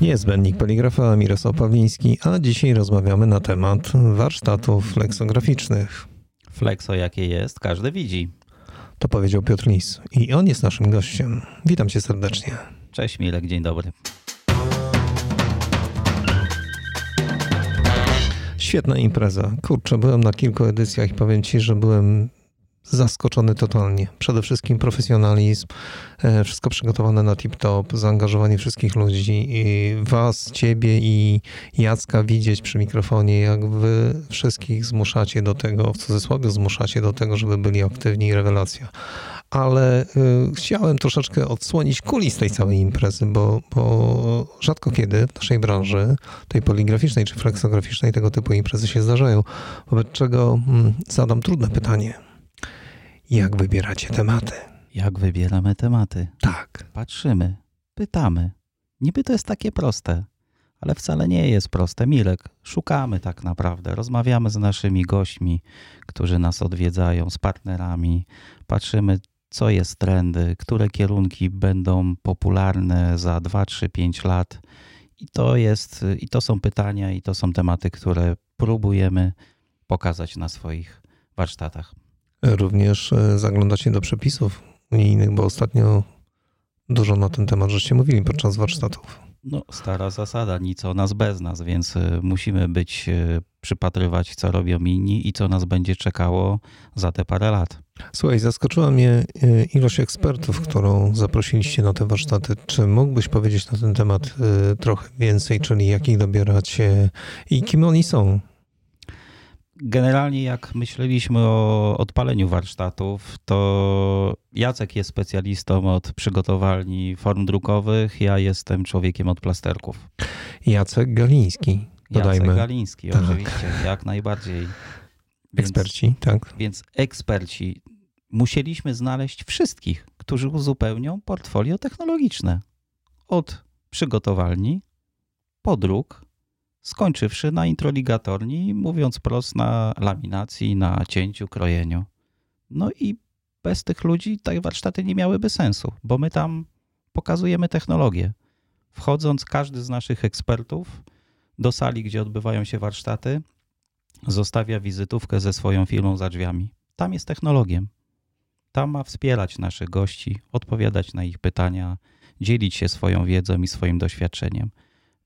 Niezbędnik poligrafa Mirosław Pawliński, a dzisiaj rozmawiamy na temat warsztatów fleksograficznych. Flexo jakie jest, każdy widzi. To powiedział Piotr Lis i on jest naszym gościem. Witam cię serdecznie. Cześć Milek, dzień dobry. Świetna impreza. Kurczę, byłem na kilku edycjach i powiem ci, że byłem zaskoczony totalnie. Przede wszystkim profesjonalizm, e, wszystko przygotowane na tip-top, zaangażowanie wszystkich ludzi i was, ciebie i Jacka widzieć przy mikrofonie, jak wy wszystkich zmuszacie do tego, w cudzysłowie zmuszacie do tego, żeby byli aktywni, rewelacja. Ale y, chciałem troszeczkę odsłonić kulis tej całej imprezy, bo, bo rzadko kiedy w naszej branży, tej poligraficznej czy fleksograficznej, tego typu imprezy się zdarzają. Wobec czego mm, zadam trudne pytanie jak wybieracie tematy? Jak wybieramy tematy? Tak. Patrzymy, pytamy. Niby to jest takie proste, ale wcale nie jest proste. Milek, szukamy tak naprawdę, rozmawiamy z naszymi gośćmi, którzy nas odwiedzają, z partnerami, patrzymy, co jest trendy, które kierunki będą popularne za 2, 3, 5 lat. I to jest, i to są pytania, i to są tematy, które próbujemy pokazać na swoich warsztatach. Również e, zaglądacie do przepisów unijnych, bo ostatnio dużo na ten temat żeście mówili podczas warsztatów. No, stara zasada, nic o nas bez nas, więc e, musimy być, e, przypatrywać, co robią inni i co nas będzie czekało za te parę lat. Słuchaj, zaskoczyła mnie ilość ekspertów, którą zaprosiliście na te warsztaty. Czy mógłbyś powiedzieć na ten temat trochę więcej, czyli jakich dobieracie i kim oni są? Generalnie jak myśleliśmy o odpaleniu warsztatów, to Jacek jest specjalistą od przygotowalni form drukowych, ja jestem człowiekiem od plasterków. Jacek Galiński, dodajmy. Jacek Galiński, tak. oczywiście, jak najbardziej. Więc, eksperci, tak. Więc eksperci. Musieliśmy znaleźć wszystkich, którzy uzupełnią portfolio technologiczne. Od przygotowalni, podruk, skończywszy na introligatorni, mówiąc prost, na laminacji, na cięciu, krojeniu. No i bez tych ludzi te warsztaty nie miałyby sensu, bo my tam pokazujemy technologię. Wchodząc, każdy z naszych ekspertów do sali, gdzie odbywają się warsztaty, zostawia wizytówkę ze swoją firmą za drzwiami. Tam jest technologiem. Tam ma wspierać naszych gości, odpowiadać na ich pytania, dzielić się swoją wiedzą i swoim doświadczeniem.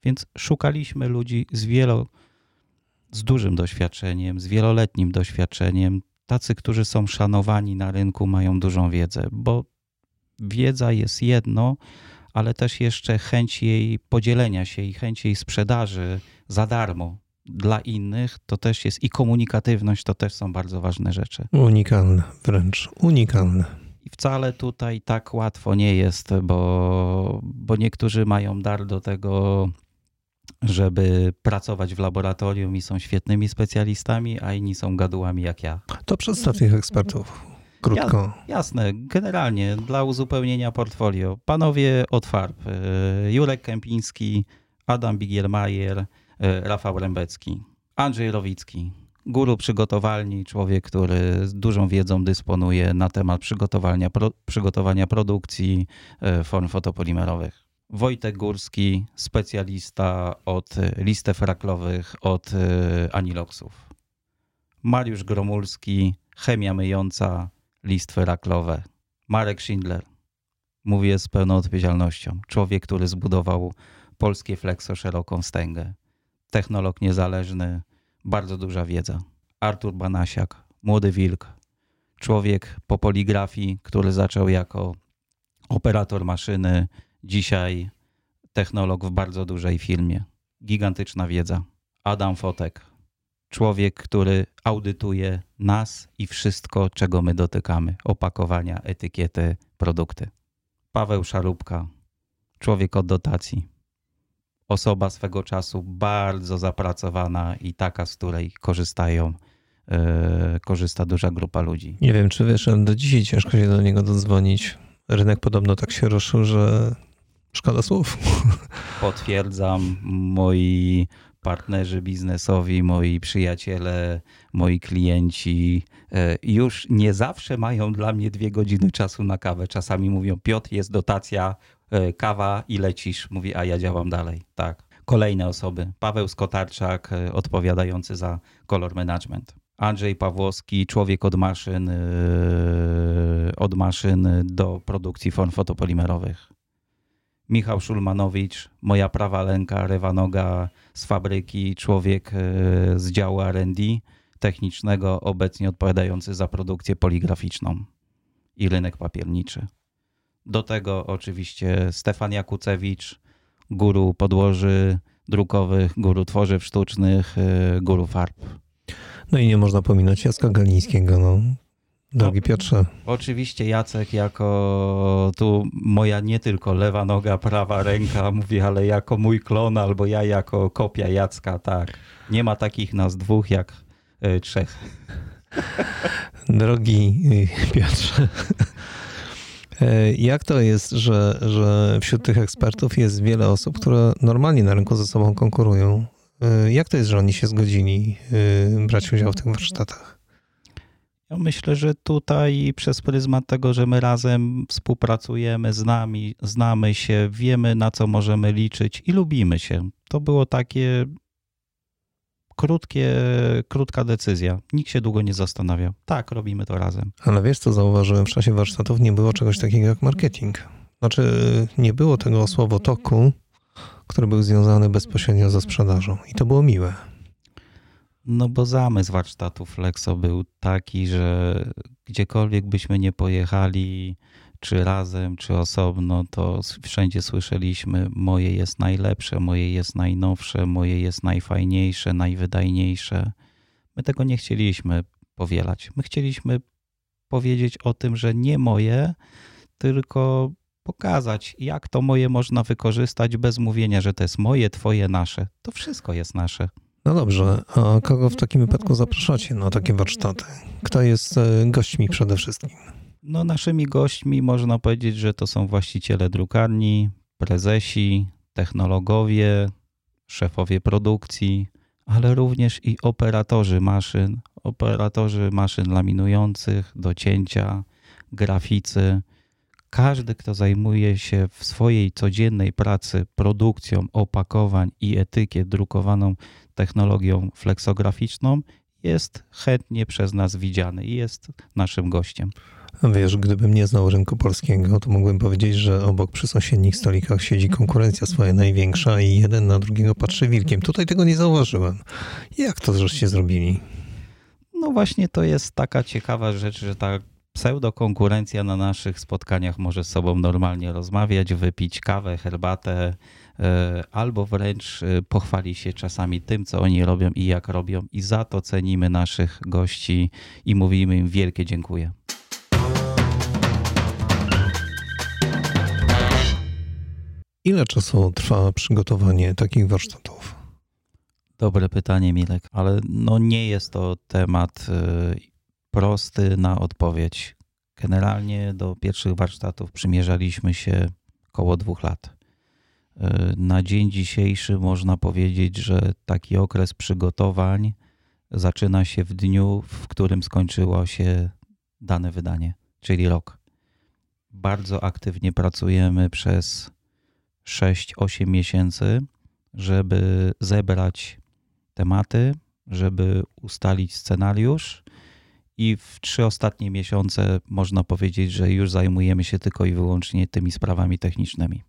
Więc szukaliśmy ludzi z wielo, z dużym doświadczeniem, z wieloletnim doświadczeniem, tacy, którzy są szanowani na rynku, mają dużą wiedzę, bo wiedza jest jedno, ale też jeszcze chęć jej podzielenia się i chęć jej sprzedaży za darmo dla innych, to też jest i komunikatywność, to też są bardzo ważne rzeczy. Unikalne, wręcz unikalne. I wcale tutaj tak łatwo nie jest, bo, bo niektórzy mają dar do tego żeby pracować w laboratorium i są świetnymi specjalistami, a inni są gadułami jak ja. To przedstaw tych ekspertów. Krótko. Ja, jasne, generalnie dla uzupełnienia portfolio. Panowie od farb. E, Jurek Kępiński, Adam Bigielmajer, e, Rafał Rębecki, Andrzej Rowicki. Guru przygotowalni, człowiek, który z dużą wiedzą dysponuje na temat przygotowania, pro, przygotowania produkcji e, form fotopolimerowych. Wojtek Górski, specjalista od listew raklowych, od y, aniloksów. Mariusz Gromulski, chemia myjąca, listwy raklowe. Marek Schindler, mówię z pełną odpowiedzialnością. Człowiek, który zbudował polskie flexo szeroką wstęgę. Technolog niezależny, bardzo duża wiedza. Artur Banasiak, młody wilk. Człowiek po poligrafii, który zaczął jako operator maszyny, Dzisiaj technolog w bardzo dużej firmie. Gigantyczna wiedza. Adam Fotek. Człowiek, który audytuje nas i wszystko, czego my dotykamy. Opakowania, etykiety, produkty. Paweł Szarubka. Człowiek od dotacji. Osoba swego czasu bardzo zapracowana i taka, z której korzystają yy, korzysta duża grupa ludzi. Nie wiem, czy wiesz, do dzisiaj ciężko się do niego dodzwonić. Rynek podobno tak się ruszył, że Szkoda słów. Potwierdzam, moi partnerzy biznesowi, moi przyjaciele, moi klienci e, już nie zawsze mają dla mnie dwie godziny czasu na kawę. Czasami mówią, Piotr, jest dotacja, e, kawa i lecisz. Mówi, a ja działam dalej. Tak. Kolejne osoby. Paweł Skotarczak, e, odpowiadający za color management. Andrzej Pawłowski, człowiek od maszyn, od maszyn do produkcji form fotopolimerowych. Michał Szulmanowicz, moja prawa ręka, lewa noga z fabryki, człowiek z działu R&D technicznego, obecnie odpowiadający za produkcję poligraficzną i rynek papierniczy. Do tego oczywiście Stefan Jakucewicz, guru podłoży drukowych, guru tworzyw sztucznych, y, guru farb. No i nie można pominąć Jacka Galińskiego, no. Drogi no, Piotrze. Oczywiście Jacek jako tu moja nie tylko lewa noga, prawa ręka, mówi, ale jako mój klon albo ja jako kopia Jacka, tak. Nie ma takich nas dwóch jak y, trzech. Drogi y, Piotrze, e, jak to jest, że, że wśród tych ekspertów jest wiele osób, które normalnie na rynku ze sobą konkurują? E, jak to jest, że oni się zgodzili brać udział w tych warsztatach? Ja myślę, że tutaj przez pryzmat tego, że my razem współpracujemy, znamy, znamy się, wiemy na co możemy liczyć i lubimy się. To było takie krótkie, krótka decyzja. Nikt się długo nie zastanawiał. Tak, robimy to razem. Ale wiesz, co zauważyłem w czasie warsztatów? Nie było czegoś takiego jak marketing. Znaczy, nie było tego słowotoku, który był związany bezpośrednio ze sprzedażą. I to było miłe. No bo zamysł warsztatów Lexo był taki, że gdziekolwiek byśmy nie pojechali, czy razem, czy osobno, to wszędzie słyszeliśmy: moje jest najlepsze, moje jest najnowsze, moje jest najfajniejsze, najwydajniejsze. My tego nie chcieliśmy powielać. My chcieliśmy powiedzieć o tym, że nie moje, tylko pokazać, jak to moje można wykorzystać bez mówienia, że to jest moje, twoje, nasze. To wszystko jest nasze. No dobrze, a kogo w takim wypadku zapraszacie na takie warsztaty? Kto jest e, gośćmi przede wszystkim? No, naszymi gośćmi można powiedzieć, że to są właściciele drukarni, prezesi, technologowie, szefowie produkcji, ale również i operatorzy maszyn, operatorzy maszyn laminujących, do cięcia, graficy. Każdy, kto zajmuje się w swojej codziennej pracy produkcją opakowań i etykiet drukowaną technologią fleksograficzną, jest chętnie przez nas widziany i jest naszym gościem. Wiesz, gdybym nie znał rynku polskiego, to mógłbym powiedzieć, że obok przy sąsiednich stolikach siedzi konkurencja swoja największa i jeden na drugiego patrzy wilkiem. Tutaj tego nie zauważyłem. Jak to żeście zrobili? No właśnie to jest taka ciekawa rzecz, że ta pseudokonkurencja na naszych spotkaniach może z sobą normalnie rozmawiać, wypić kawę, herbatę, albo wręcz e, pochwali się czasami tym, co oni robią i jak robią, i za to cenimy naszych gości i mówimy im wielkie dziękuję. Ile czasu trwa przygotowanie takich warsztatów? Dobre pytanie, Milek, ale no nie jest to temat y, prosty na odpowiedź. Generalnie do pierwszych warsztatów przymierzaliśmy się około dwóch lat. Y, na dzień dzisiejszy można powiedzieć, że taki okres przygotowań zaczyna się w dniu, w którym skończyło się dane wydanie, czyli rok. Bardzo aktywnie pracujemy przez 6-8 miesięcy, żeby zebrać tematy, żeby ustalić scenariusz. I w trzy ostatnie miesiące można powiedzieć, że już zajmujemy się tylko i wyłącznie tymi sprawami technicznymi.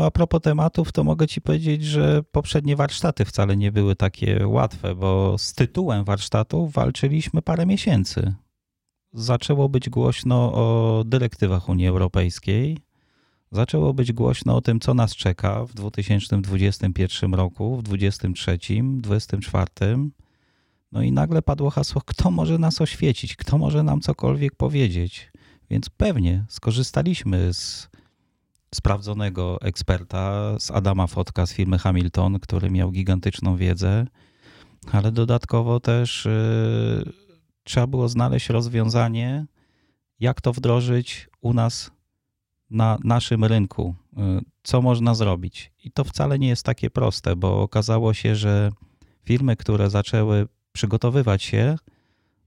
A propos tematów, to mogę Ci powiedzieć, że poprzednie warsztaty wcale nie były takie łatwe, bo z tytułem warsztatów walczyliśmy parę miesięcy zaczęło być głośno o dyrektywach Unii Europejskiej. Zaczęło być głośno o tym, co nas czeka w 2021 roku, w 2023, 2024. No i nagle padło hasło, kto może nas oświecić, kto może nam cokolwiek powiedzieć. Więc pewnie skorzystaliśmy z sprawdzonego eksperta, z Adama Fotka z firmy Hamilton, który miał gigantyczną wiedzę, ale dodatkowo też yy, trzeba było znaleźć rozwiązanie, jak to wdrożyć u nas na naszym rynku, y, co można zrobić. I to wcale nie jest takie proste, bo okazało się, że firmy, które zaczęły przygotowywać się,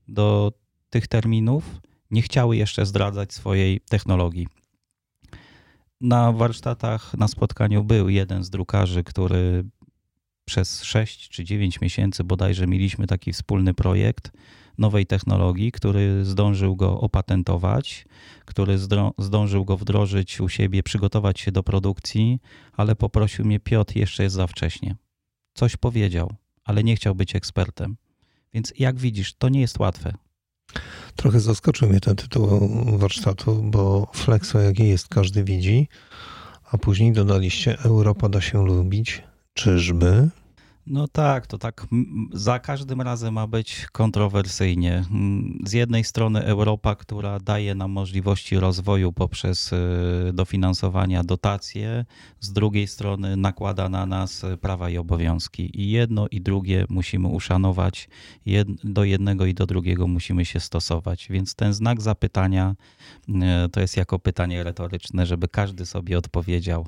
do tych terminów, nie chciały jeszcze zdradzać swojej technologii. Na warsztatach, na spotkaniu był jeden z drukarzy, który przez 6 czy 9 miesięcy bodajże mieliśmy taki wspólny projekt nowej technologii, który zdążył go opatentować, który zdążył go wdrożyć u siebie, przygotować się do produkcji, ale poprosił mnie Piotr, jeszcze jest za wcześnie. Coś powiedział, ale nie chciał być ekspertem. Więc jak widzisz, to nie jest łatwe. Trochę zaskoczył mnie ten tytuł warsztatu, bo Flexo, jaki jest, każdy widzi, a później dodaliście Europa da się lubić. Czyżby? No tak, to tak za każdym razem ma być kontrowersyjnie. Z jednej strony Europa, która daje nam możliwości rozwoju poprzez y, dofinansowania, dotacje, z drugiej strony nakłada na nas prawa i obowiązki. I jedno i drugie musimy uszanować, do jednego i do drugiego musimy się stosować. Więc ten znak zapytania y, to jest jako pytanie retoryczne, żeby każdy sobie odpowiedział,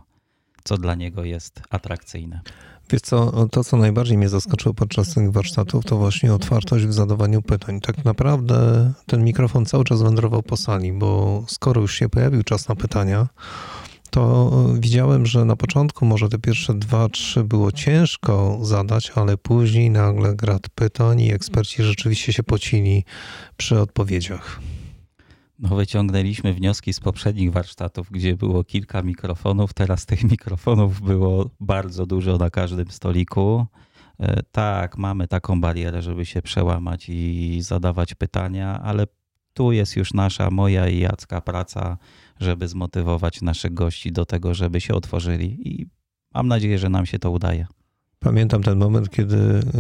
co dla niego jest atrakcyjne. Wiesz co, to co najbardziej mnie zaskoczyło podczas tych warsztatów, to właśnie otwartość w zadawaniu pytań. Tak naprawdę ten mikrofon cały czas wędrował po sali, bo skoro już się pojawił czas na pytania, to widziałem, że na początku może te pierwsze dwa, trzy było ciężko zadać, ale później nagle grad pytań i eksperci rzeczywiście się pocili przy odpowiedziach. No, wyciągnęliśmy wnioski z poprzednich warsztatów, gdzie było kilka mikrofonów. Teraz tych mikrofonów było bardzo dużo na każdym stoliku. E, tak, mamy taką barierę, żeby się przełamać i zadawać pytania, ale tu jest już nasza, moja i Jacka praca, żeby zmotywować naszych gości do tego, żeby się otworzyli i mam nadzieję, że nam się to udaje. Pamiętam ten moment, kiedy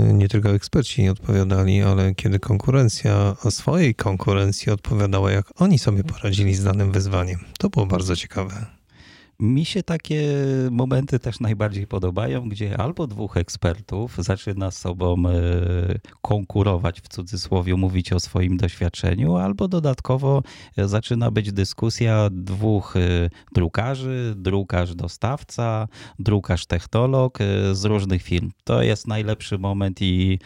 y, nie tylko eksperci nie odpowiadali, ale kiedy konkurencja o swojej konkurencji odpowiadała, jak oni sobie poradzili z danym wyzwaniem. To było bardzo ciekawe. Mi się takie momenty też najbardziej podobają, gdzie albo dwóch ekspertów zaczyna z sobą e, konkurować, w cudzysłowie mówić o swoim doświadczeniu, albo dodatkowo e, zaczyna być dyskusja dwóch e, drukarzy, drukarz dostawca, drukarz technolog z różnych firm. To jest najlepszy moment i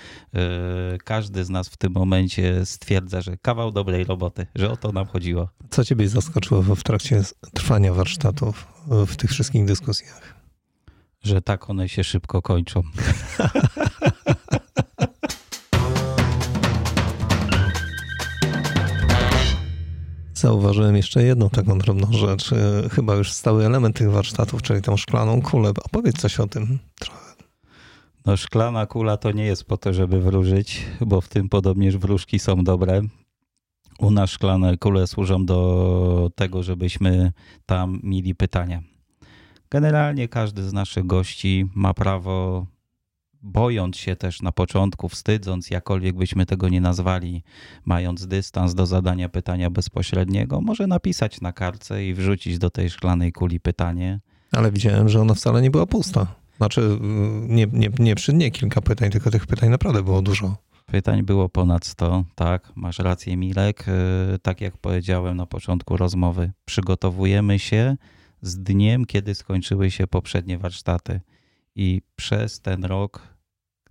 każdy z nas w tym momencie stwierdza, że kawał dobrej roboty, że o to nam chodziło. Co ciebie zaskoczyło w trakcie trwania warsztatów? W tych wszystkich dyskusjach. Że tak one się szybko kończą. Zauważyłem jeszcze jedną taką drobną rzecz, e, chyba już stały element tych warsztatów, czyli tą szklaną kulę. Opowiedz coś o tym trochę. No szklana kula to nie jest po to, żeby wróżyć, bo w tym podobnież wróżki są dobre. U nas szklane kule służą do tego, żebyśmy tam mieli pytania. Generalnie każdy z naszych gości ma prawo, bojąc się też na początku, wstydząc, jakkolwiek byśmy tego nie nazwali, mając dystans do zadania pytania bezpośredniego, może napisać na kartce i wrzucić do tej szklanej kuli pytanie. Ale widziałem, że ona wcale nie była pusta. Znaczy, nie, nie, nie przy dnie kilka pytań, tylko tych pytań naprawdę było dużo. Pytań było ponad 100, tak, masz rację, Milek. Y, tak jak powiedziałem na początku rozmowy, przygotowujemy się z dniem, kiedy skończyły się poprzednie warsztaty. I przez ten rok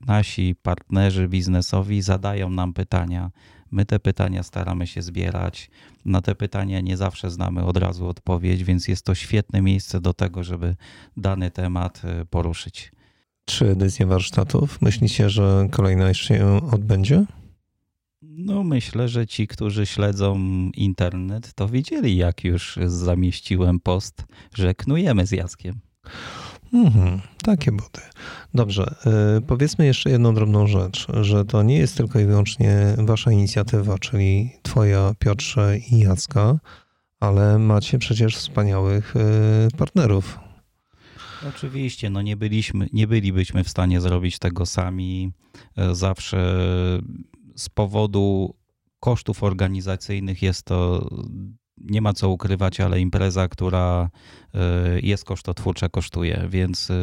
nasi partnerzy biznesowi zadają nam pytania. My te pytania staramy się zbierać. Na te pytania nie zawsze znamy od razu odpowiedź, więc jest to świetne miejsce do tego, żeby dany temat y, poruszyć. Trzy edycje warsztatów. Myślicie, że kolejna jeszcze się odbędzie? No, myślę, że ci, którzy śledzą internet, to widzieli, jak już zamieściłem post, że knujemy z Jackiem. Mhm, takie buty. Dobrze, yy, powiedzmy jeszcze jedną drobną rzecz, że to nie jest tylko i wyłącznie wasza inicjatywa, czyli twoja, Piotrze i Jacka, ale macie przecież wspaniałych yy, partnerów Oczywiście, no nie, byliśmy, nie bylibyśmy w stanie zrobić tego sami. E, zawsze z powodu kosztów organizacyjnych jest to, nie ma co ukrywać, ale impreza, która e, jest kosztotwórcza, kosztuje, więc e,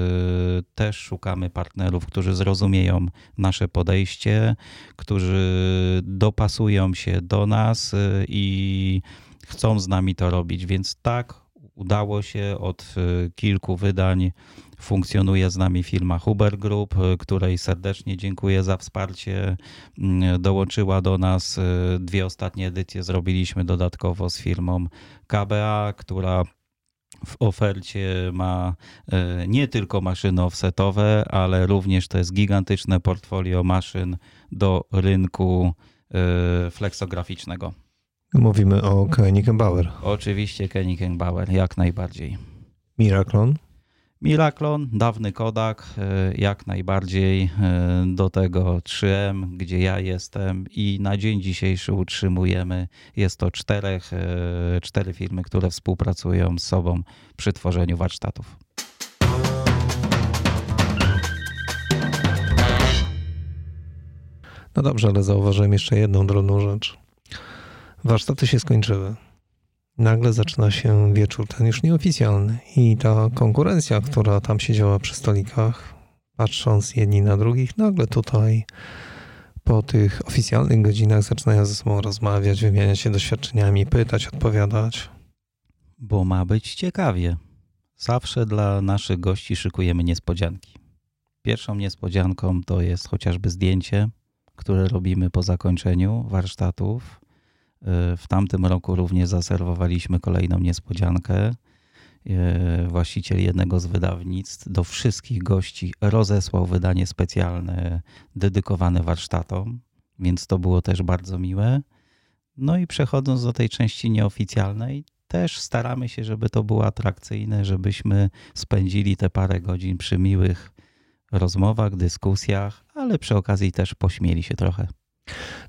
też szukamy partnerów, którzy zrozumieją nasze podejście, którzy dopasują się do nas i chcą z nami to robić, więc tak udało się. Od kilku wydań funkcjonuje z nami firma Huber Group, której serdecznie dziękuję za wsparcie. Dołączyła do nas dwie ostatnie edycje, zrobiliśmy dodatkowo z firmą KBA, która w ofercie ma e, nie tylko maszyny offsetowe, ale również to jest gigantyczne portfolio maszyn do rynku e, flexograficznego. Mówimy o Koenig Bauer. Oczywiście Koenig Bauer, jak najbardziej. Miraklon? Miraklon, dawny Kodak, e, jak najbardziej e, do tego 3M, gdzie ja jestem i na dzień dzisiejszy utrzymujemy. Jest to czterech, e, cztery firmy, które współpracują z sobą przy tworzeniu warsztatów. No dobrze, ale zauważyłem jeszcze jedną drobną rzecz. Warsztaty się skończyły nagle zaczyna się wieczór ten już nieoficjalny i ta konkurencja, która tam siedziała przy stolikach, patrząc jedni na drugich, nagle tutaj po tych oficjalnych godzinach zaczynają ze sobą rozmawiać, wymieniać się doświadczeniami, pytać, odpowiadać. Bo ma być ciekawie. Zawsze dla naszych gości szykujemy niespodzianki. Pierwszą niespodzianką to jest chociażby zdjęcie, które robimy po zakończeniu warsztatów w tamtym roku również zaserwowaliśmy kolejną niespodziankę. E, właściciel jednego z wydawnictw do wszystkich gości rozesłał wydanie specjalne dedykowane warsztatom, więc to było też bardzo miłe. No i przechodząc do tej części nieoficjalnej, też staramy się, żeby to było atrakcyjne, żebyśmy spędzili te parę godzin przy miłych rozmowach, dyskusjach, ale przy okazji też pośmieli się trochę.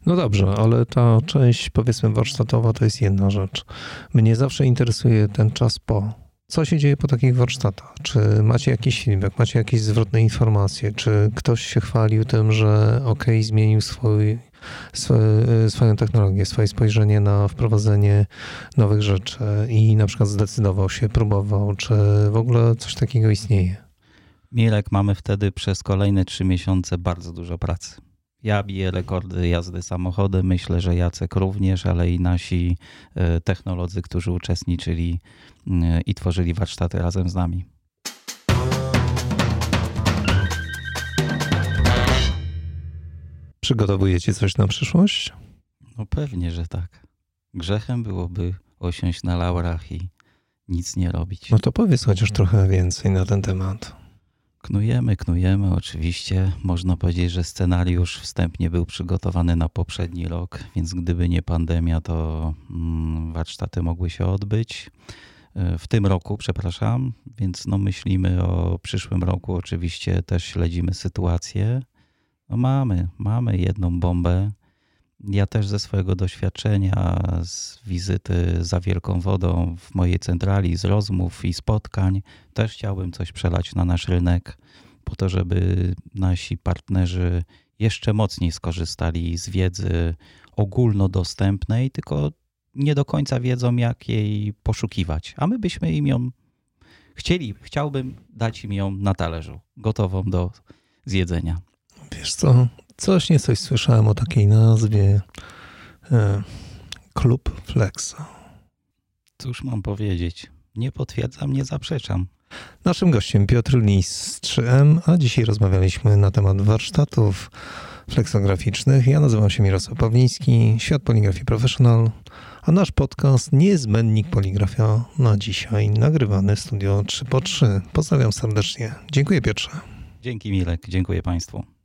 No dobrze, ale ta część powiedzmy warsztatowa to jest jedna rzecz. Mnie zawsze interesuje ten czas po. Co się dzieje po takich warsztatach? Czy macie jakiś feedback, macie jakieś zwrotne informacje? Czy ktoś się chwalił tym, że OK, zmienił swój, swoją technologię, swoje spojrzenie na wprowadzenie nowych rzeczy i na przykład zdecydował się, próbował? Czy w ogóle coś takiego istnieje? Mirek, mamy wtedy przez kolejne trzy miesiące bardzo dużo pracy ja biję rekordy jazdy samochodem, myślę, że Jacek również, ale i nasi e, technolodzy, którzy uczestniczyli e, i tworzyli warsztaty razem z nami. Przygotowujecie coś na przyszłość? No pewnie, że tak. Grzechem byłoby osiąść na laurach i nic nie robić. No to powiedz chociaż trochę więcej na ten temat. Knujemy, knujemy. Oczywiście można powiedzieć, że scenariusz wstępnie był przygotowany na poprzedni rok, więc gdyby nie pandemia, to mm, warsztaty mogły się odbyć. E, w tym roku, przepraszam, więc no myślimy o przyszłym roku. Oczywiście też śledzimy sytuację. No mamy, mamy jedną bombę ja też ze swojego doświadczenia, z wizyty za Wielką Wodą w mojej centrali, z rozmów i spotkań, też chciałbym coś przelać na nasz rynek, po to, żeby nasi partnerzy jeszcze mocniej skorzystali z wiedzy ogólnodostępnej, tylko nie do końca wiedzą, jak jej poszukiwać. A my byśmy im ją chcieli, chciałbym dać im ją na talerzu, gotową do zjedzenia. Wiesz co, Coś nie coś słyszałem o takiej nazwie e, Klub Flexa. Cóż mam powiedzieć? Nie potwierdzam, nie zaprzeczam. Naszym gościem Piotr Lis z 3M, a dzisiaj rozmawialiśmy na temat warsztatów fleksograficznych. Ja nazywam się Mirosław Pawliński, Świat Poligrafii Professional, a nasz podcast Niezbędnik Poligrafia na dzisiaj nagrywany w studio 3x3. Pozdrawiam serdecznie. Dziękuję Piotrze. Dzięki Milek, dziękuję Państwu.